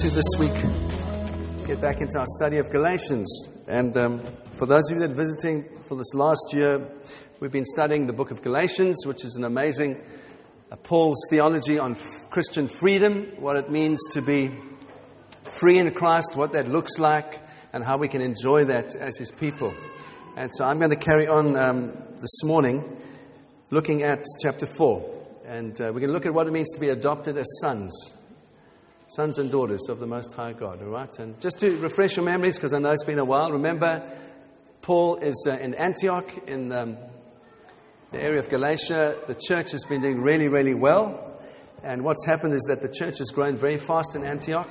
to this week get back into our study of Galatians. And um, for those of you that are visiting for this last year, we've been studying the book of Galatians, which is an amazing uh, Paul's theology on f- Christian freedom, what it means to be free in Christ, what that looks like, and how we can enjoy that as his people. And so I'm going to carry on um, this morning looking at chapter 4. And uh, we're going to look at what it means to be adopted as sons sons and daughters of the Most High God, all right? And just to refresh your memories, because I know it's been a while, remember, Paul is uh, in Antioch in um, the area of Galatia. The church has been doing really, really well. And what's happened is that the church has grown very fast in Antioch,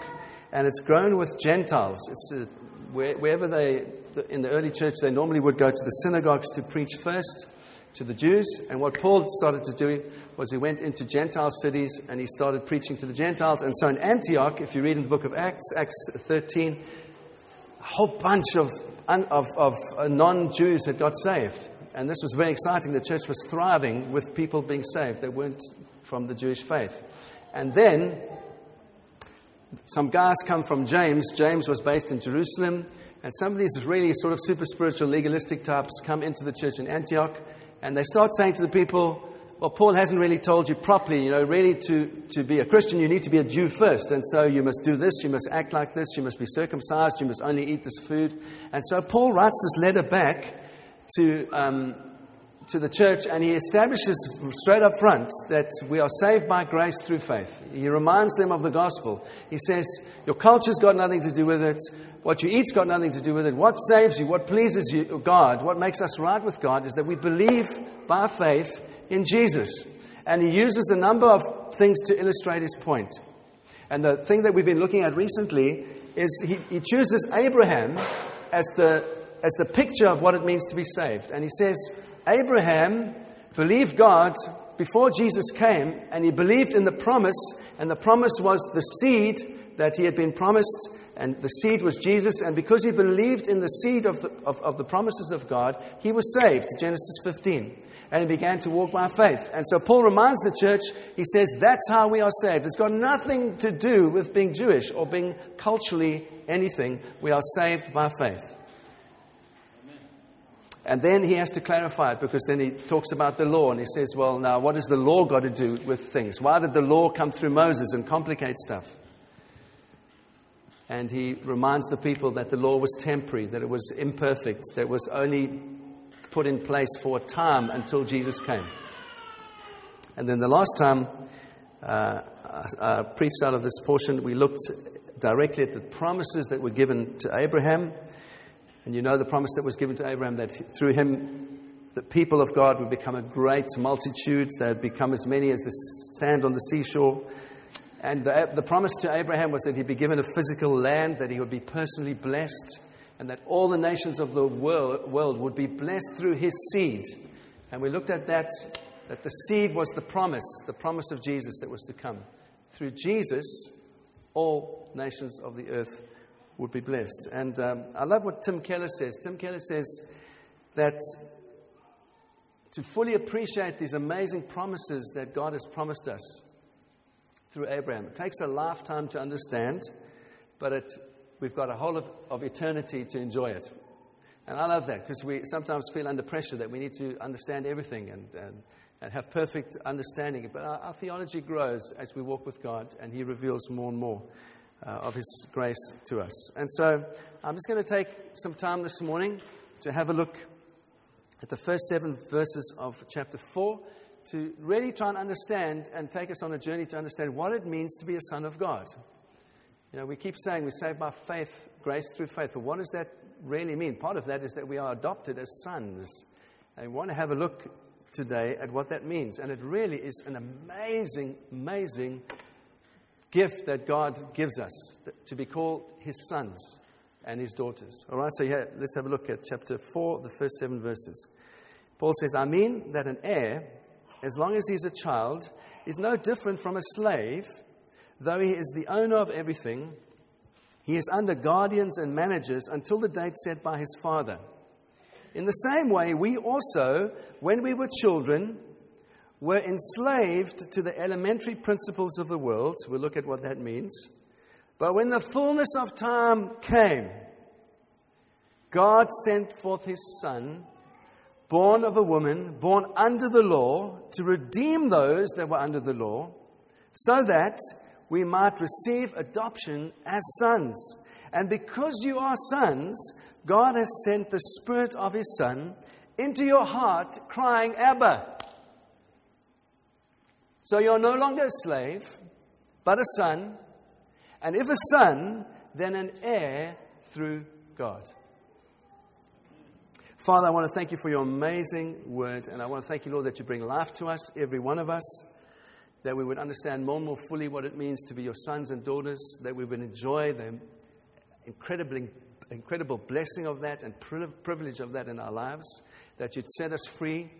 and it's grown with Gentiles. It's uh, wherever they, in the early church, they normally would go to the synagogues to preach first to the Jews. And what Paul started to do was he went into Gentile cities and he started preaching to the Gentiles. And so in Antioch, if you read in the book of Acts, Acts 13, a whole bunch of, of, of uh, non Jews had got saved. And this was very exciting. The church was thriving with people being saved that weren't from the Jewish faith. And then some guys come from James. James was based in Jerusalem. And some of these really sort of super spiritual, legalistic types come into the church in Antioch. And they start saying to the people, well, Paul hasn't really told you properly, you know, really to, to be a Christian, you need to be a Jew first. And so you must do this, you must act like this, you must be circumcised, you must only eat this food. And so Paul writes this letter back to, um, to the church and he establishes straight up front that we are saved by grace through faith. He reminds them of the gospel. He says, Your culture's got nothing to do with it. What you eat's got nothing to do with it. What saves you, what pleases you, God, what makes us right with God is that we believe by faith in Jesus. And he uses a number of things to illustrate his point. And the thing that we've been looking at recently is he, he chooses Abraham as the, as the picture of what it means to be saved. And he says, Abraham believed God before Jesus came, and he believed in the promise, and the promise was the seed that he had been promised and the seed was Jesus. And because he believed in the seed of the, of, of the promises of God, he was saved, Genesis 15. And he began to walk by faith. And so Paul reminds the church, he says, that's how we are saved. It's got nothing to do with being Jewish or being culturally anything. We are saved by faith. And then he has to clarify it because then he talks about the law and he says, well, now what has the law got to do with things? Why did the law come through Moses and complicate stuff? And he reminds the people that the law was temporary, that it was imperfect, that it was only put in place for a time until Jesus came. And then the last time uh, I preached out of this portion, we looked directly at the promises that were given to Abraham. And you know the promise that was given to Abraham that through him the people of God would become a great multitude. They would become as many as the sand on the seashore. And the, the promise to Abraham was that he'd be given a physical land, that he would be personally blessed, and that all the nations of the world, world would be blessed through his seed. And we looked at that, that the seed was the promise, the promise of Jesus that was to come. Through Jesus, all nations of the earth would be blessed. And um, I love what Tim Keller says. Tim Keller says that to fully appreciate these amazing promises that God has promised us, through Abraham. It takes a lifetime to understand, but it, we've got a whole of, of eternity to enjoy it. And I love that because we sometimes feel under pressure that we need to understand everything and, and, and have perfect understanding. But our, our, theology grows as we walk with God, and He reveals more and more uh, of His grace to us. And so I'm just going to take some time this morning to have a look at the first seven verses of chapter 4 to really try and understand and take us on a journey to understand what it means to be a son of God. You know, we keep saying we're saved by faith, grace through faith. But what does that really mean? Part of that is that we are adopted as sons. And we want to have a look today at what that means. And it really is an amazing, amazing gift that God gives us to be called his sons and his daughters. All right, so yeah, let's have a look at chapter 4, the first seven verses. Paul says, I mean that an heir as long as he's a child, is no different from a slave, though he is the owner of everything. He is under guardians and managers until the date set by his father. In the same way, we also, when we were children, were enslaved to the elementary principles of the world. We'll look at what that means. But when the fullness of time came, God sent forth his Son, born of a woman, born under the law, to redeem those that were under the law, so that we might receive adoption as sons. And because you are sons, God has sent the Spirit of His Son into your heart, crying, Abba. So you're no longer a slave, but a son. And if a son, then an heir through God. Father, I want to thank you for your amazing word. And I want to thank you, Lord, that you bring life to us, every one of us that we would understand more and more fully what it means to be your sons and daughters, that we would enjoy the incredibly, incredible blessing of that and privilege of that in our lives, that you'd set us free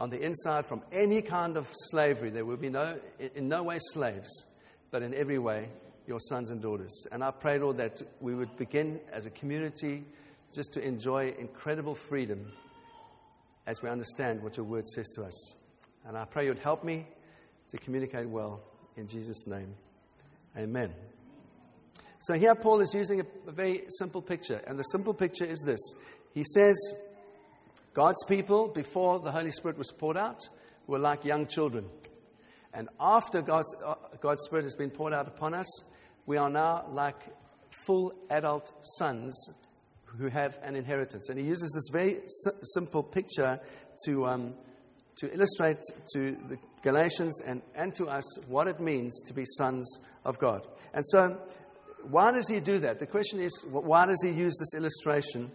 on the inside from any kind of slavery. There will be no, in no way slaves, but in every way your sons and daughters. And I pray, Lord, that we would begin as a community just to enjoy incredible freedom as we understand what your word says to us. And I pray you'd help me to communicate well in Jesus' name. Amen. So here Paul is using a, a very simple picture, and the simple picture is this. He says, God's people, before the Holy Spirit was poured out, were like young children. And after God's, uh, God's Spirit has been poured out upon us, we are now like full adult sons who have an inheritance. And he uses this very s- simple picture to, um, to illustrate to the Galatians and, and to us what it means to be sons of God. And so, why does he do that? The question is, why does he use this illustration?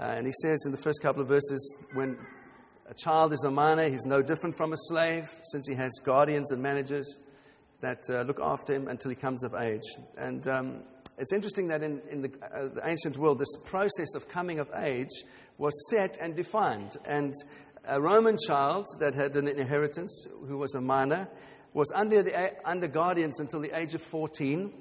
Uh, and he says in the first couple of verses, when a child is a minor, he's no different from a slave, since he has guardians and managers that uh, look after him until he comes of age. And um, it's interesting that in, in the, uh, the, ancient world, this process of coming of age was set and defined. And a Roman child that had an inheritance, who was a minor, was under, the, under guardians until the age of 14,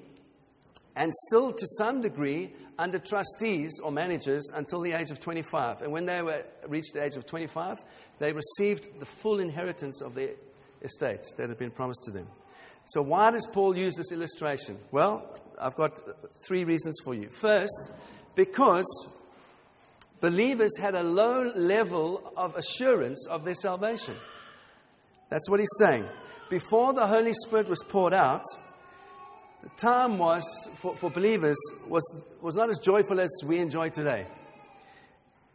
and still to some degree under trustees or managers until the age of 25. And when they were, reached the age of 25, they received the full inheritance of their estates that had been promised to them. So, why does Paul use this illustration? Well, I've got three reasons for you. First, because believers had a low level of assurance of their salvation. That's what he's saying. Before the Holy Spirit was poured out, time was for, for believers was, was not as joyful as we enjoy today.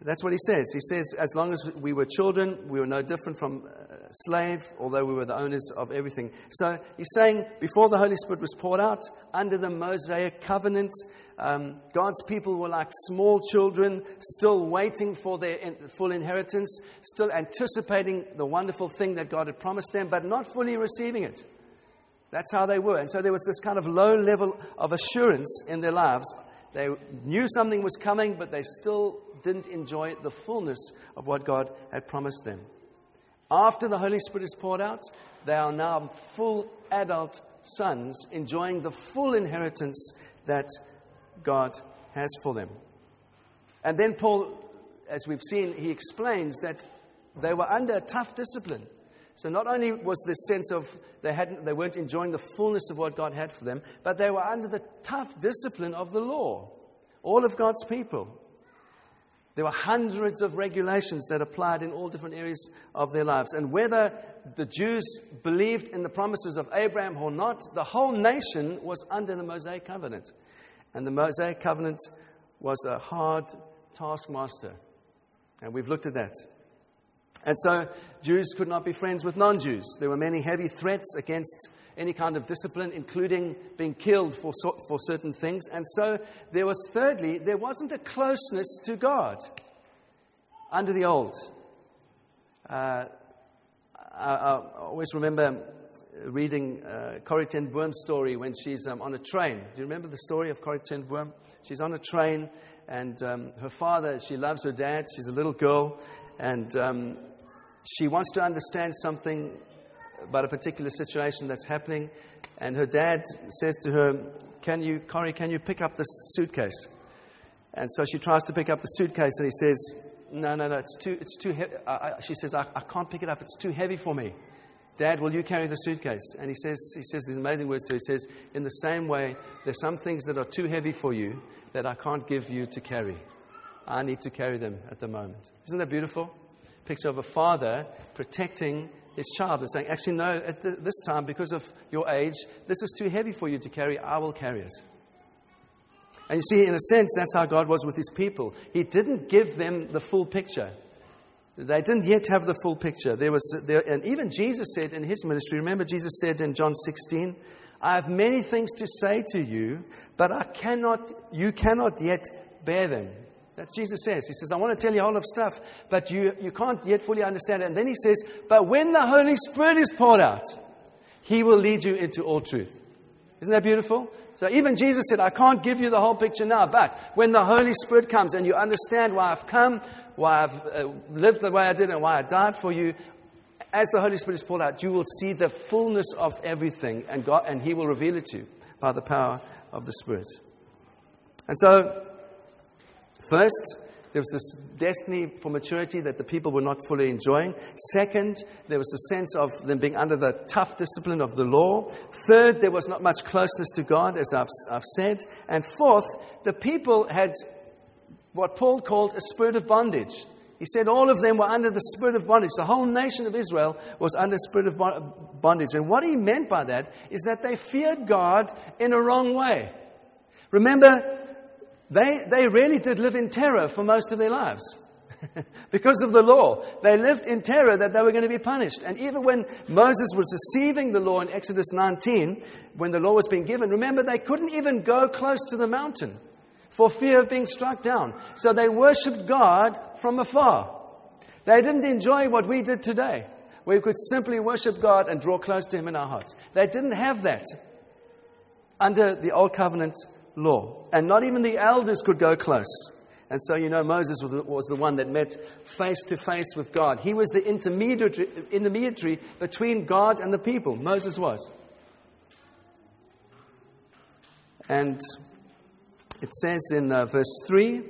That's what he says. He says, as long as we were children, we were no different from a slave, although we were the owners of everything. So he's saying, before the Holy Spirit was poured out, under the Mosaic covenant, um, God's people were like small children, still waiting for their in, full inheritance, still anticipating the wonderful thing that God had promised them, but not fully receiving it. That's how they were. And so there was this kind of low level of assurance in their lives. They knew something was coming, but they still didn't enjoy the fullness of what God had promised them. After the Holy Spirit is poured out, they are now full adult sons enjoying the full inheritance that God has for them. And then Paul, as we've seen, he explains that they were under tough discipline. So not only was this sense of they, hadn't, they weren't enjoying the fullness of what God had for them, but they were under the tough discipline of the law. All of God's people. There were hundreds of regulations that applied in all different areas of their lives. And whether the Jews believed in the promises of Abraham or not, the whole nation was under the Mosaic covenant. And the Mosaic covenant was a hard taskmaster. And we've looked at that. And so Jews could not be friends with non Jews. There were many heavy threats against any kind of discipline, including being killed for, for certain things. And so there was, thirdly, there wasn't a closeness to God under the old. Uh, I, I, always remember reading uh, Corrie ten Boom's story when she's um, on a train. Do you remember the story of Corrie ten Boom? She's on a train, and um, her father, she loves her dad. She's a little girl, and um, she wants to understand something about a particular situation that's happening. And her dad says to her, Can you, Corrie, can you pick up this suitcase? And so she tries to pick up the suitcase, and he says, No, no, no, it's too, it's too heavy. She says, I, I can't pick it up, it's too heavy for me. Dad, will you carry the suitcase? And he says, he says these amazing words to her. He says, In the same way, there's some things that are too heavy for you that I can't give you to carry. I need to carry them at the moment. Isn't that beautiful? Picture of a father protecting his child and saying, Actually, no, at the, this time, because of your age, this is too heavy for you to carry. I will carry it. And you see, in a sense, that's how God was with his people. He didn't give them the full picture. They didn't yet have the full picture. There was, there, and even Jesus said in his ministry, remember Jesus said in John 16, I have many things to say to you, but I cannot, you cannot yet bear them. That's Jesus says. He says, I want to tell you a whole lot of stuff, but you, you can't yet fully understand it. And then he says, But when the Holy Spirit is poured out, he will lead you into all truth. Isn't that beautiful? So even Jesus said, I can't give you the whole picture now, but when the Holy Spirit comes and you understand why I've come, why I've uh, lived the way I did, and why I died for you, as the Holy Spirit is poured out, you will see the fullness of everything, and, God, and He will reveal it to you by the power of the Spirit. And so, first, there was this destiny for maturity that the people were not fully enjoying. Second, there was the sense of them being under the tough discipline of the law. Third, there was not much closeness to God, as I've, I've said. And fourth, the people had what Paul called a spirit of bondage. He said all of them were under the spirit of bondage. The whole nation of Israel was under spirit of bondage. And what he meant by that is that they feared God in a wrong way. Remember, they, they really did live in terror for most of their lives. because of the law. They lived in terror that they were going to be punished. And even when Moses was receiving the law in Exodus 19, when the law was being given, remember they couldn't even go close to the mountain for fear of being struck down. So they worshiped God from afar. They didn't enjoy what we did today, where we could simply worship God and draw close to Him in our hearts. They didn't have that under the Old Covenant law. And not even the elders could go close. And so, you know, Moses was the one that met face to face with God. He was the intermediary, intermediary between God and the people. Moses was. And it says in uh, verse 3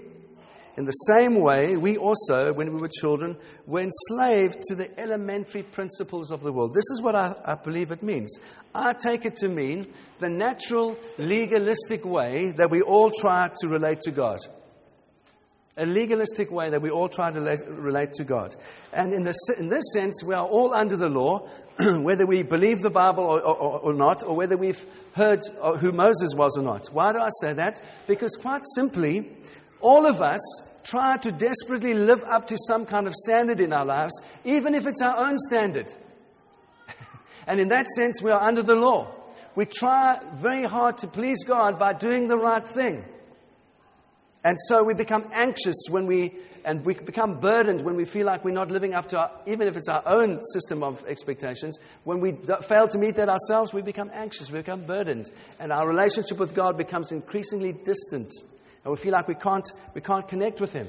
In the same way, we also, when we were children, were enslaved to the elementary principles of the world. This is what I, I believe it means. I take it to mean the natural, legalistic way that we all try to relate to God a legalistic way that we all try to relate to God. And in this, in this sense, we are all under the law, whether we believe the Bible or, or, or, not, or whether we've heard who Moses was or not. Why do I say that? Because quite simply, all of us try to desperately live up to some kind of standard in our lives, even if it's our own standard. and in that sense, we are under the law. We try very hard to please God by doing the right thing. And so we become anxious when we, and we become burdened when we feel like we're not living up to our, even if it's our own system of expectations. When we fail to meet that ourselves, we become anxious, we become burdened. And our relationship with God becomes increasingly distant. And we feel like we can't, we can't connect with Him.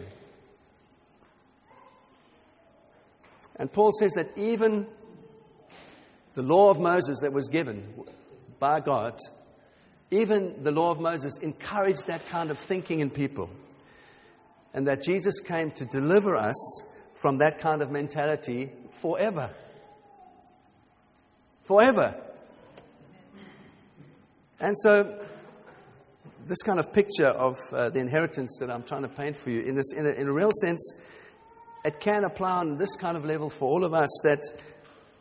And Paul says that even the law of Moses that was given by God even the law of Moses encouraged that kind of thinking in people. And that Jesus came to deliver us from that kind of mentality forever. Forever. And so, this kind of picture of uh, the inheritance that I'm trying to paint for you, in, this, in, a, in a real sense, it can apply on this kind of level for all of us that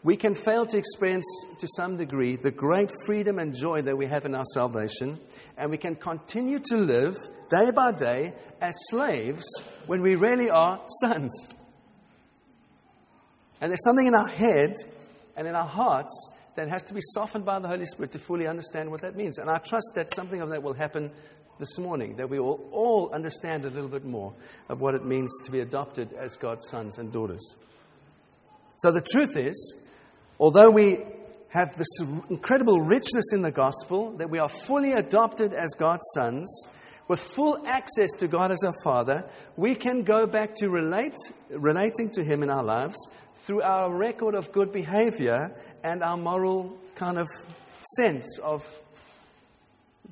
we can fail to experience to some degree the great freedom and joy that we have in our salvation, and we can continue to live day by day as slaves when we really are sons. And there's something in our head and in our hearts that has to be softened by the Holy Spirit to fully understand what that means. And I trust that something of that will happen this morning, that we will all understand a little bit more of what it means to be adopted as God's sons and daughters. So the truth is, Although we have this incredible richness in the gospel that we are fully adopted as God's sons, with full access to God as our Father, we can go back to relate, relating to Him in our lives through our record of good behavior and our moral kind of sense of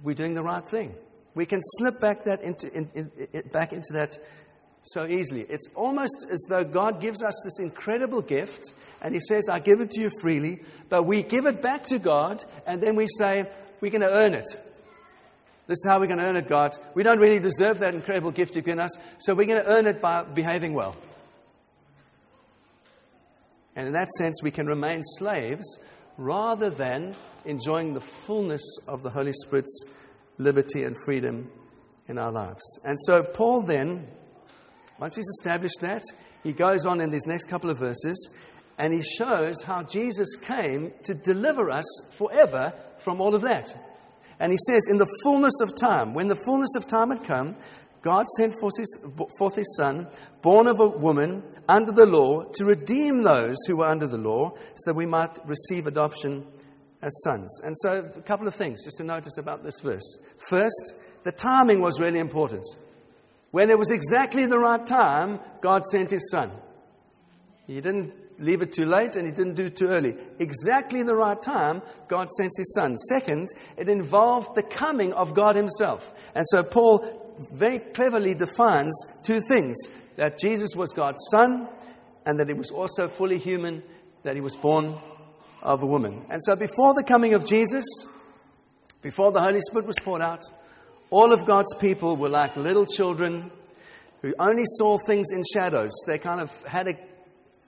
we're doing the right thing. We can slip back, that into, in, in, back into that so easily. It's almost as though God gives us this incredible gift and He says, I give it to you freely, but we give it back to God and then we say, we're going to earn it. This is how we're going to earn it, God. We don't really deserve that incredible gift you've given us, so we're going to earn it by behaving well. And in that sense, we can remain slaves rather than enjoying the fullness of the Holy Spirit's liberty and freedom in our lives. And so, Paul then, once he's established that, he goes on in these next couple of verses and he shows how Jesus came to deliver us forever from all of that. And he says, in the fullness of time, when the fullness of time had come, God sent forth his, forth his, Son, born of a woman, under the law, to redeem those who were under the law, so that we might receive adoption as sons. And so, a couple of things just to notice about this verse. First, the timing was really important. When it was exactly the right time, God sent his Son. He didn't leave it too late and he didn't do it too early. Exactly the right time, God sends his son. Second, it involved the coming of God himself. And so Paul very cleverly defines two things that Jesus was God's son and that he was also fully human, that he was born of a woman. And so before the coming of Jesus, before the Holy Spirit was poured out, all of God's people were like little children who only saw things in shadows. They kind of had a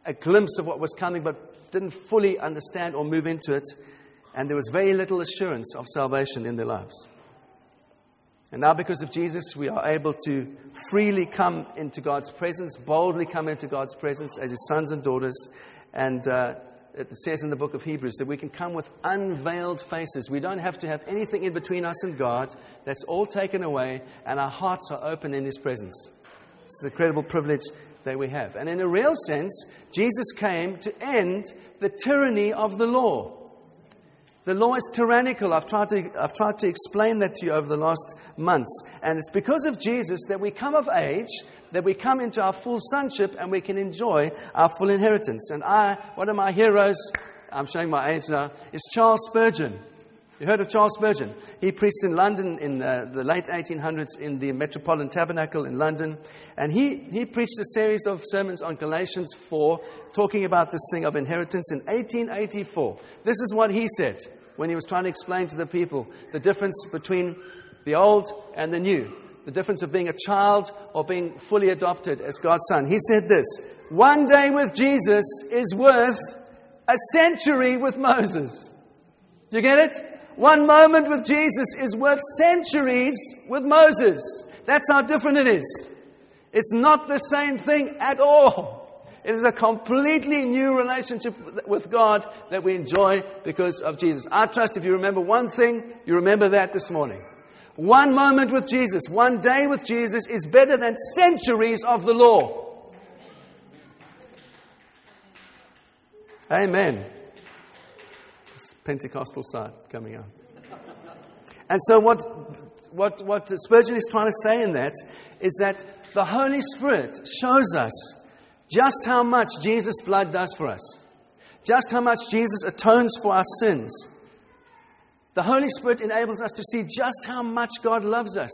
a glimpse of what was coming, but didn't fully understand or move into it. And there was very little assurance of salvation in their lives. And now, because of Jesus, we are able to freely come into God's presence, boldly come into God's presence as His sons and daughters. And uh, it says in the book of Hebrews that we can come with unveiled faces. We don't have to have anything in between us and God. That's all taken away, and our hearts are open in His presence. It's the incredible privilege that we have. And in a real sense, Jesus came to end the tyranny of the law. The law is tyrannical. I've tried, to, I've tried to explain that to you over the last months. And it's because of Jesus that we come of age, that we come into our full sonship, and we can enjoy our full inheritance. And I, one of my heroes, I'm showing my age now, is Charles Spurgeon. You heard of Charles Spurgeon? He preached in London in uh, the late 1800s in the Metropolitan Tabernacle in London. And he, he preached a series of sermons on Galatians 4, talking about this thing of inheritance in 1884. This is what he said when he was trying to explain to the people the difference between the old and the new, the difference of being a child or being fully adopted as God's son. He said this One day with Jesus is worth a century with Moses. Do you get it? One moment with Jesus is worth centuries with Moses. That's how different it is. It's not the same thing at all. It is a completely new relationship with God that we enjoy because of Jesus. I trust if you remember one thing, you remember that this morning. One moment with Jesus, one day with Jesus is better than centuries of the law. Amen. Pentecostal side coming out. And so, what, what, what Spurgeon is trying to say in that is that the Holy Spirit shows us just how much Jesus' blood does for us, just how much Jesus atones for our sins. The Holy Spirit enables us to see just how much God loves us.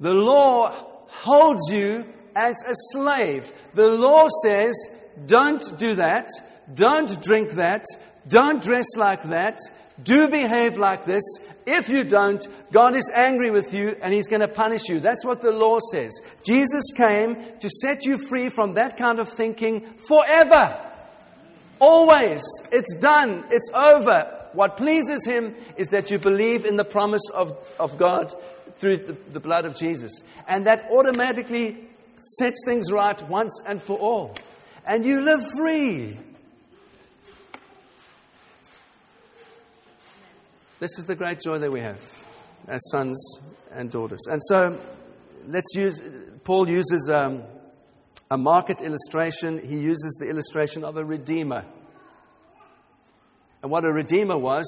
The law holds you as a slave. The law says, don't do that, don't drink that, don't dress like that. Do behave like this. If you don't, God is angry with you and He's going to punish you. That's what the law says. Jesus came to set you free from that kind of thinking forever. Always. It's done. It's over. What pleases Him is that you believe in the promise of, of God through the, the blood of Jesus. And that automatically sets things right once and for all. And you live free. This is the great joy that we have as sons and daughters. And so let's use, Paul uses um, a market illustration. He uses the illustration of a redeemer. And what a redeemer was,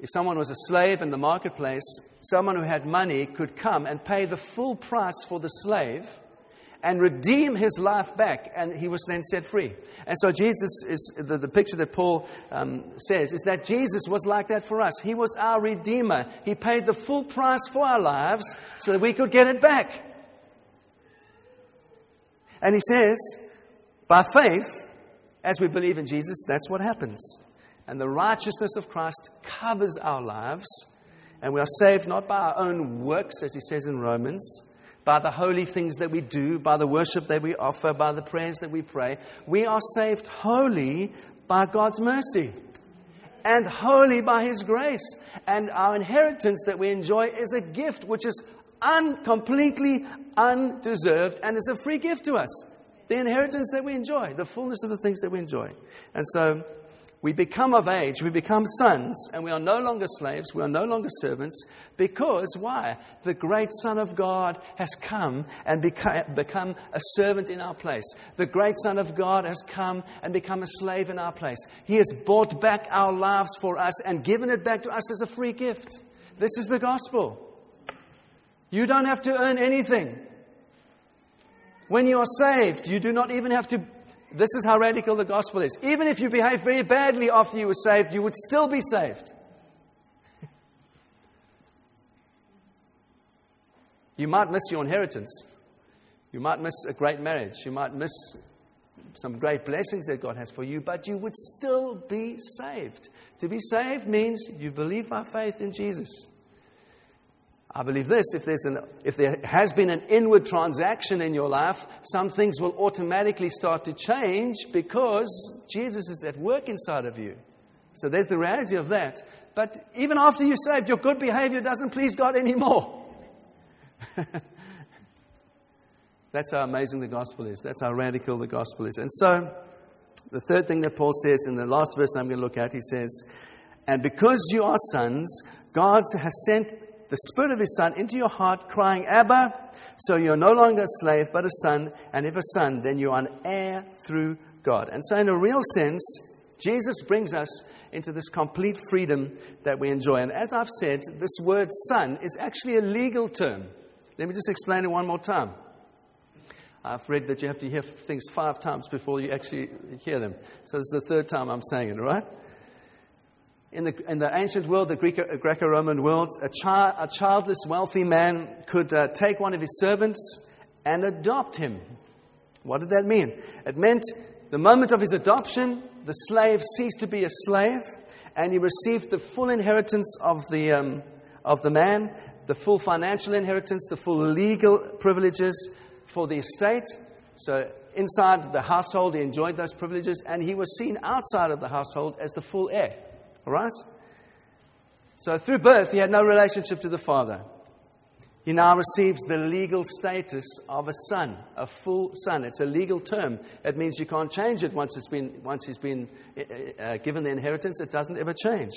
if someone was a slave in the marketplace, someone who had money could come and pay the full price for the slave and redeem his life back, and he was then set free. And so, Jesus is the, the picture that Paul um, says is that Jesus was like that for us. He was our Redeemer. He paid the full price for our lives so that we could get it back. And he says, by faith, as we believe in Jesus, that's what happens. And the righteousness of Christ covers our lives. And we are saved not by our own works, as he says in Romans, by the holy things that we do, by the worship that we offer, by the prayers that we pray. We are saved wholly by God's mercy and wholly by His grace. And our inheritance that we enjoy is a gift which is un- completely undeserved and is a free gift to us. The inheritance that we enjoy, the fullness of the things that we enjoy. And so we become of age, we become sons, and we are no longer slaves, we are no longer servants, because why? The great Son of God has come and beca- become a servant in our place. The great Son of God has come and become a slave in our place. He has bought back our lives for us and given it back to us as a free gift. This is the gospel. You don't have to earn anything. When you are saved, you do not even have to this is how radical the gospel is. Even if you behave very badly after you were saved, you would still be saved. You might miss your inheritance. You might miss a great marriage. You might miss some great blessings that God has for you, but you would still be saved. To be saved means you believe by faith in Jesus. I believe this if, there's an, if there has been an inward transaction in your life, some things will automatically start to change because Jesus is at work inside of you. So there's the reality of that. But even after you're saved, your good behavior doesn't please God anymore. That's how amazing the gospel is. That's how radical the gospel is. And so, the third thing that Paul says in the last verse I'm going to look at, he says, And because you are sons, God has sent the Spirit of His Son into your heart, crying, Abba. So you're no longer a slave, but a son. And if a son, then you're an heir through God. And so, in a real sense, Jesus brings us into this complete freedom that we enjoy. And as I've said, this word son is actually a legal term. Let me just explain it one more time. I've read that you have to hear things five times before you actually hear them. So this is the third time I'm saying it, right? In the, in the ancient world, the Greco Roman world, a, chi- a, childless, wealthy man could uh, take one of his servants and adopt him. What did that mean? It meant the moment of his adoption, the slave ceased to be a slave and he received the full inheritance of the, um, of the man, the full financial inheritance, the full legal privileges for the estate. So inside the household, he enjoyed those privileges, and he was seen outside of the household as the full heir. All right? So through birth, he had no relationship to the father. He now receives the legal status of a son, a full son. It's a legal term. It means you can't change it once, it's been, once he's been uh, uh, given the inheritance. It doesn't ever change.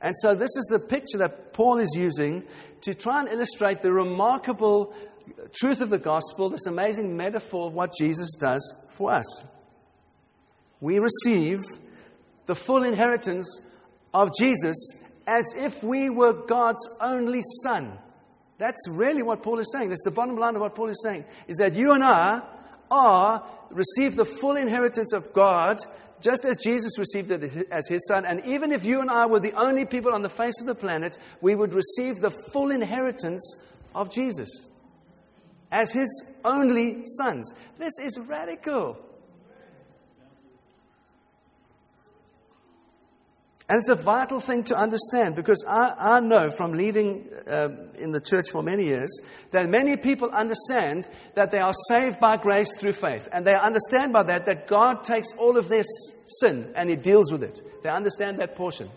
And so, this is the picture that Paul is using to try and illustrate the remarkable truth of the gospel, this amazing metaphor of what Jesus does for us. We receive the full inheritance of Jesus as if we were God's only son. That's really what Paul is saying. That's the bottom line of what Paul is saying. Is that you and I are receive the full inheritance of God just as Jesus received it as his son. And even if you and I were the only people on the face of the planet, we would receive the full inheritance of Jesus as his only sons. This is radical. And it's a vital thing to understand because I, I know from leading um, in the church for many years that many people understand that they are saved by grace through faith. And they understand by that that God takes all of their sin and He deals with it. They understand that portion.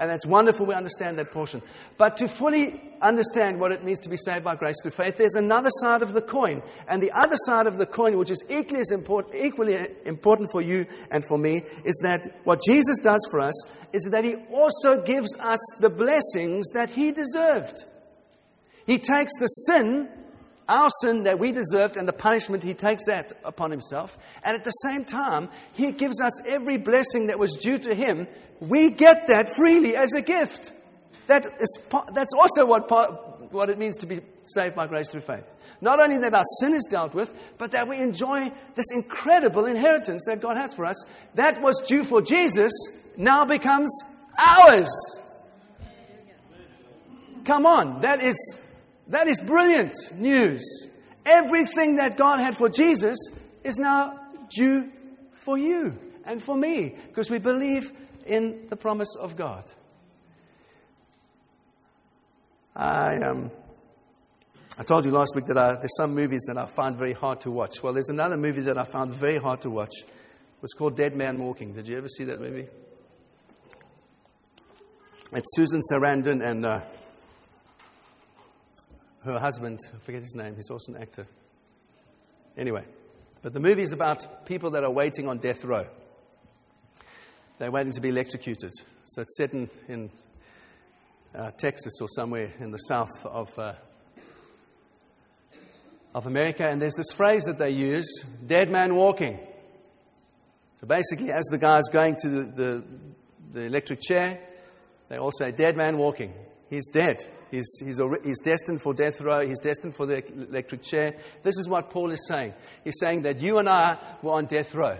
And it's wonderful we understand that portion. But to fully understand what it means to be saved by grace through faith, there's another side of the coin. And the other side of the coin, which is equally, as important, equally important for you and for me, is that what Jesus does for us is that He also gives us the blessings that He deserved. He takes the sin our sin that we deserved and the punishment, he takes that upon himself. And at the same time, he gives us every blessing that was due to him we get that freely as a gift. That is, that's also what, what it means to be saved by grace through faith. Not only that our sin is dealt with, but that we enjoy this incredible inheritance that God has for us. That was due for Jesus, now becomes ours. Come on, that is, that is brilliant news. Everything that God had for Jesus is now due for you and for me because we believe in the promise of God. I, um, I told you last week that I, there's some movies that I find very hard to watch. Well, there's another movie that I found very hard to watch. It was called Dead Man Walking. Did you ever see that movie? It's Susan Sarandon and uh, her husband. I forget his name. He's also an actor. Anyway, but the movie is about people that are waiting on death row. They're waiting to be electrocuted. So it's set in, in uh, Texas or somewhere in the south of, uh, of America. And there's this phrase that they use dead man walking. So basically, as the guy's going to the, the, the electric chair, they all say, dead man walking. He's dead. He's, he's, he's destined for death row. He's destined for the electric chair. This is what Paul is saying. He's saying that you and I were on death row.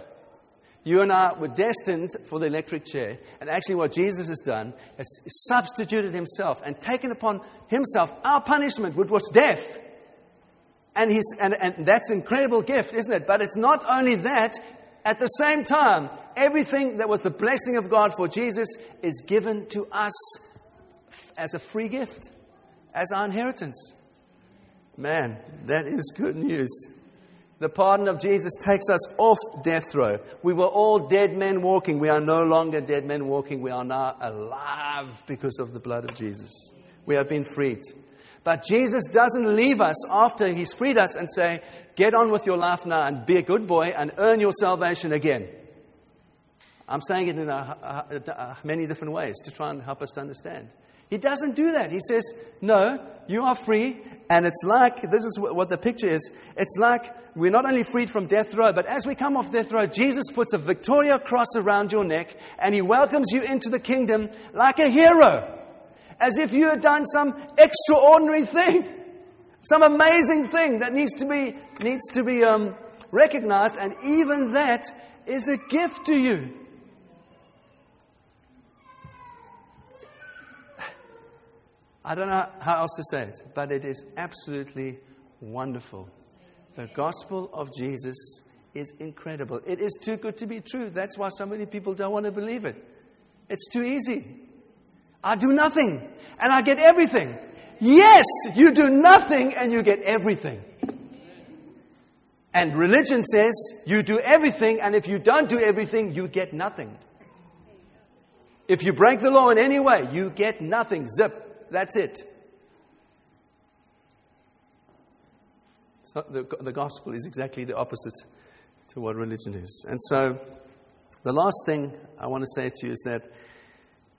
You and I were destined for the electric chair. And actually, what Jesus has done is substituted himself and taken upon himself our punishment, which was death. And, he's, and, and that's an incredible gift, isn't it? But it's not only that, at the same time, everything that was the blessing of God for Jesus is given to us as a free gift, as our inheritance. Man, that is good news. The pardon of Jesus takes us off death row. We were all dead men walking. We are no longer dead men walking. We are now alive because of the blood of Jesus. We have been freed. But Jesus doesn't leave us after he's freed us and say, Get on with your life now and be a good boy and earn your salvation again. I'm saying it in a, a, a, many different ways to try and help us to understand. He doesn't do that. He says, No, you are free. And it's like this is what the picture is. It's like we're not only freed from death row, but as we come off death row, Jesus puts a Victoria cross around your neck and he welcomes you into the kingdom like a hero, as if you had done some extraordinary thing, some amazing thing that needs to be, needs to be um, recognized, and even that is a gift to you. I don't know how else to say it, but it is absolutely wonderful the gospel of Jesus is incredible. It is too good to be true. That's why so many people don't want to believe it. It's too easy. I do nothing and I get everything. Yes, you do nothing and you get everything. And religion says you do everything, and if you don't do everything, you get nothing. If you break the law in any way, you get nothing. Zip. That's it. The, the gospel is exactly the opposite to what religion is. And so, the last thing I want to say to you is that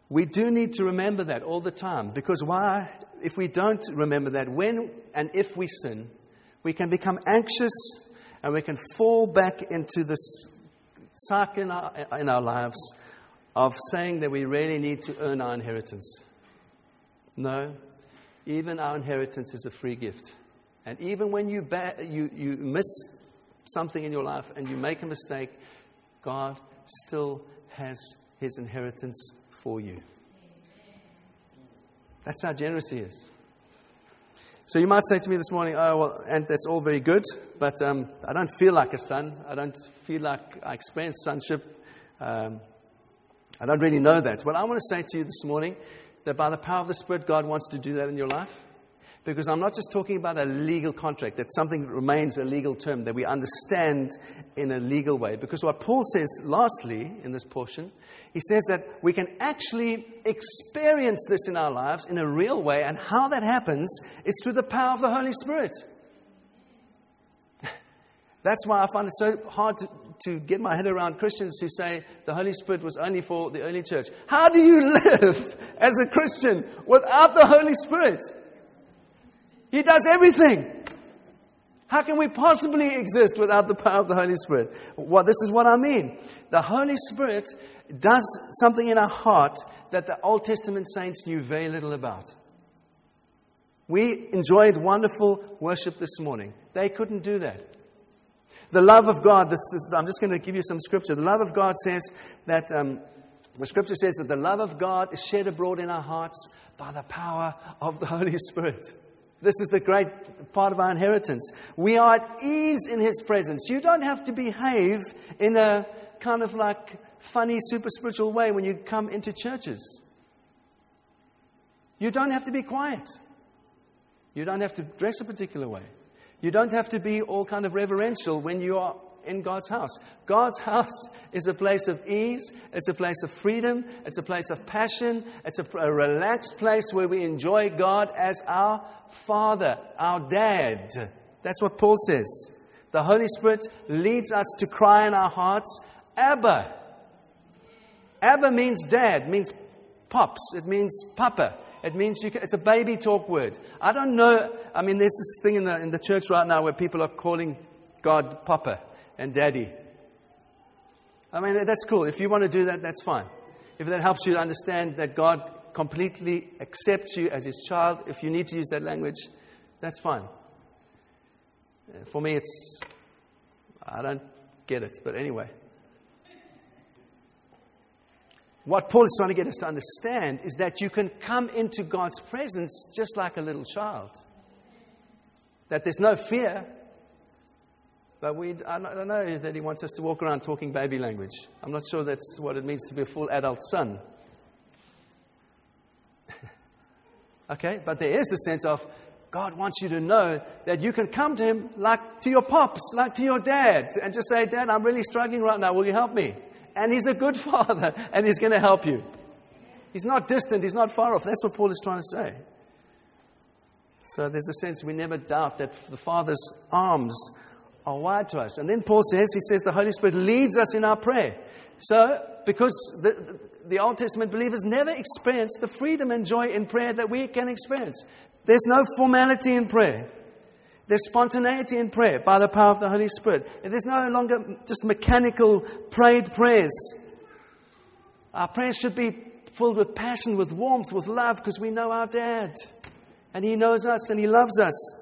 we do need to remember that all the time. Because why? If we don't remember that, when and if we sin, we can become anxious and we can fall back into this cycle in our, in our lives of saying that we really need to earn our inheritance. No, even our inheritance is a free gift. And even when you, ba- you, you miss something in your life and you make a mistake, God still has his inheritance for you. That's how generous he is. So you might say to me this morning, oh, well, and that's all very good, but um, I don't feel like a son. I don't feel like I experience sonship. Um, I don't really know that. Well, I want to say to you this morning that by the power of the Spirit, God wants to do that in your life. Because I'm not just talking about a legal contract, that something that remains a legal term, that we understand in a legal way. Because what Paul says, lastly, in this portion, he says that we can actually experience this in our lives in a real way, and how that happens is through the power of the Holy Spirit. That's why I find it so hard to, to get my head around Christians who say the Holy Spirit was only for the early church. How do you live as a Christian without the Holy Spirit? He does everything. How can we possibly exist without the power of the Holy Spirit? Well, this is what I mean. The Holy Spirit does something in our heart that the Old Testament saints knew very little about. We enjoyed wonderful worship this morning. They couldn't do that. The love of God, is, I'm just going to give you some scripture. The love of God says that, um, the scripture says that the love of God is shed abroad in our hearts by the power of the Holy Spirit. This is the great part of our inheritance. We are at ease in His presence. You don't have to behave in a kind of like funny, super spiritual way when you come into churches. You don't have to be quiet. You don't have to dress a particular way. You don't have to be all kind of reverential when you are in God's house. God's house is a place of ease, it's a place of freedom, it's a place of passion, it's a, a relaxed place where we enjoy God as our Father, our Dad. That's what Paul says. The Holy Spirit leads us to cry in our hearts, Abba. Abba means dad, means pops, it means papa. It means can, it's a baby talk word. I don't know. I mean, there's this thing in the, in the church right now where people are calling God Papa and Daddy. I mean, that's cool. If you want to do that, that's fine. If that helps you to understand that God completely accepts you as His child, if you need to use that language, that's fine. Uh, for me, it's. I don't get it. But anyway. What Paul is trying to get us to understand is that you can come into God's presence just like a little child. That there's no fear, but we, I don't know that he wants us to walk around talking baby language. I'm not sure that's what it means to be a full adult son. okay, but there is the sense of God wants you to know that you can come to Him like to your pops, like to your dad, and just say, Dad, I'm really struggling right now. Will you help me? And He's a good Father, and He's going to help you. He's not distant, He's not far off. That's what Paul is trying to say. So there's a sense we never doubt that the Father's arms are wide to us. And then Paul says, he says the Holy Spirit leads us in our prayer. So, because the, the Old Testament believers never experienced the freedom and joy in prayer that we can experience. There's no formality in prayer. There's spontaneity in prayer by the power of the Holy Spirit. And there's no longer just mechanical prayed prayers. Our prayers should be filled with passion, with warmth, with love, because we know our dad. And he knows us and he loves us.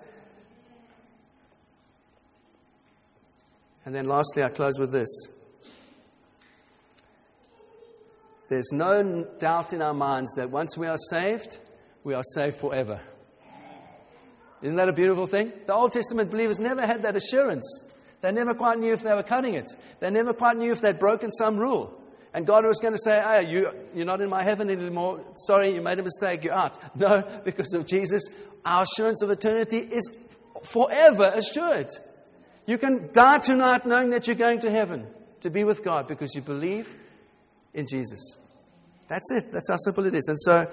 And then lastly, I close with this. There's no doubt in our minds that once we are saved, we are saved forever. Isn't that a beautiful thing? The Old Testament believers never had that assurance. They never quite knew if they were cutting it. They never quite knew if they'd broken some rule. And God was going to say, hey, you, you're not in my heaven anymore. Sorry, you made a mistake. You're out. No, because of Jesus, our assurance of eternity is forever assured. You can die tonight knowing that you're going to heaven to be with God because you believe in Jesus. That's it. That's how simple it is. And so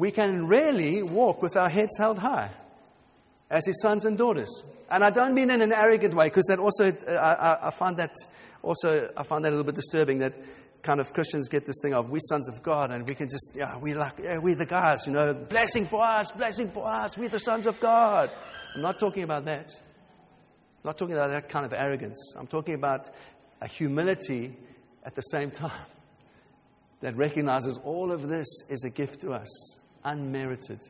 we can really walk with our heads held high as his sons and daughters. And I don't mean in an arrogant way because that also, uh, I, I find that also, I find that a little bit disturbing that kind of Christians get this thing of we're sons of God and we can just, yeah, we like, yeah, we're the guys, you know, blessing for us, blessing for us, we're the sons of God. I'm not talking about that. I'm not talking about that kind of arrogance. I'm talking about a humility at the same time that recognizes all of this is a gift to us, unmerited,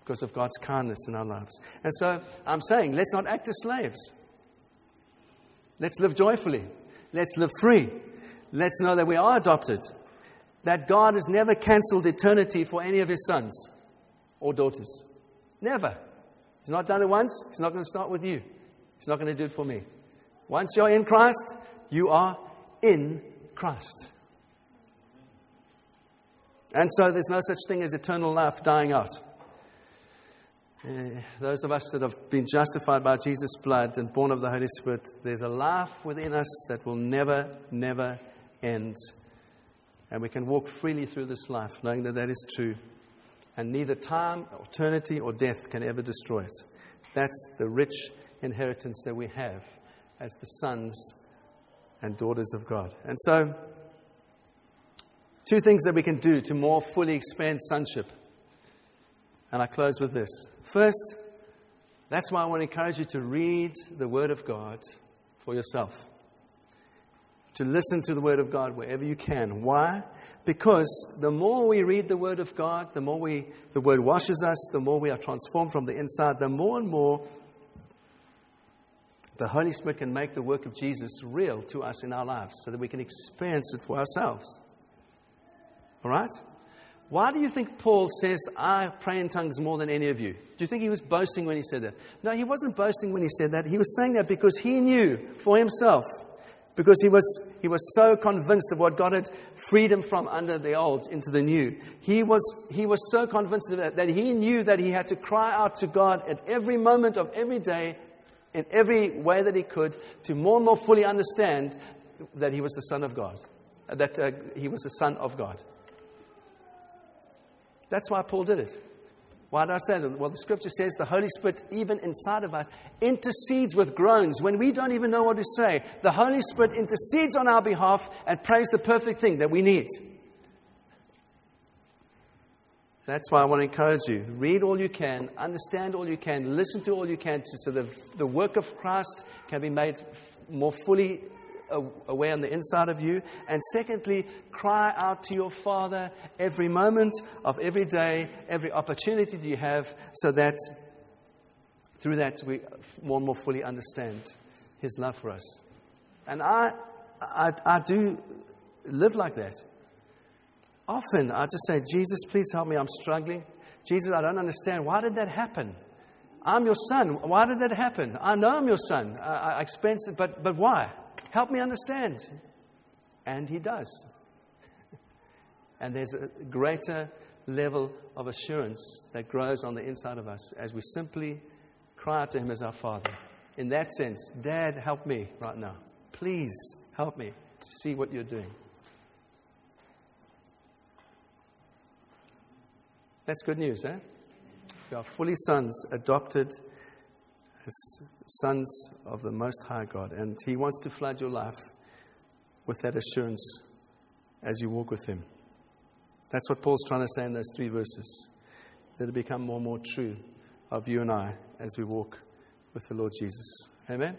because of God's kindness in our lives. And so I'm saying, let's not act as slaves. Let's live joyfully. Let's live free. Let's know that we are adopted. That God has never canceled eternity for any of his sons or daughters. Never. He's not done it once, He's not going to start with you. He's not going to do it for me. Once you're in Christ, you are in Christ. And so there's no such thing as eternal life dying out. Uh, those of us that have been justified by Jesus' blood and born of the Holy Spirit, there's a life within us that will never, never end. And we can walk freely through this life knowing that that is true and neither time, eternity, or death can ever destroy it. That's the rich inheritance that we have as the sons and daughters of God. And so, two things that we can do to more fully expand sonship. And I close with this. First, that's why I want to encourage you to read the Word of God for yourself to listen to the Word of God wherever you can. Why? Because the more we read the Word of God, the more we, the Word washes us, the more we are transformed from the inside, the more and more the Holy Spirit can make the work of Jesus real to us in our lives so that we can experience it for ourselves. All right? Why do you think Paul says, I pray in tongues more than any of you? Do you think he was boasting when he said that? No, he wasn't boasting when he said that. He was saying that because he knew for himself, because he was, he was so convinced of what God had freed him from under the old into the new. He was, he was so convinced of that that he knew that he had to cry out to God at every moment of every day, in every way that he could, to more and more fully understand that he was the Son of God, that uh, he was the Son of God. That's why Paul did it. Why did I say that? Well, the scripture says the Holy Spirit, even inside of us, intercedes with groans when we don't even know what to say. The Holy Spirit intercedes on our behalf and prays the perfect thing that we need. That's why I want to encourage you. Read all you can, understand all you can, listen to all you can, so that the work of Christ can be made more fully away on the inside of you. And secondly, cry out to your Father every moment of every day, every opportunity that you have, so that through that we more and more fully understand His love for us. And I, I, I do live like that. Often I just say, Jesus, please help me. I'm struggling. Jesus, I don't understand. Why did that happen? I'm your son. Why did that happen? I know I'm your son. I, I it, but, but why? Help me understand. And he does. and there's a greater level of assurance that grows on the inside of us as we simply cry out to him as our Father. In that sense, Dad, help me right now. Please help me to see what you're doing. That's good news, eh? We are fully sons, adopted as sons of the Most High God. And He wants to flood your life with that assurance as you walk with Him. That's what Paul's trying to say in those three verses. That it become more and more true of you and I as we walk with the Lord Jesus. Amen.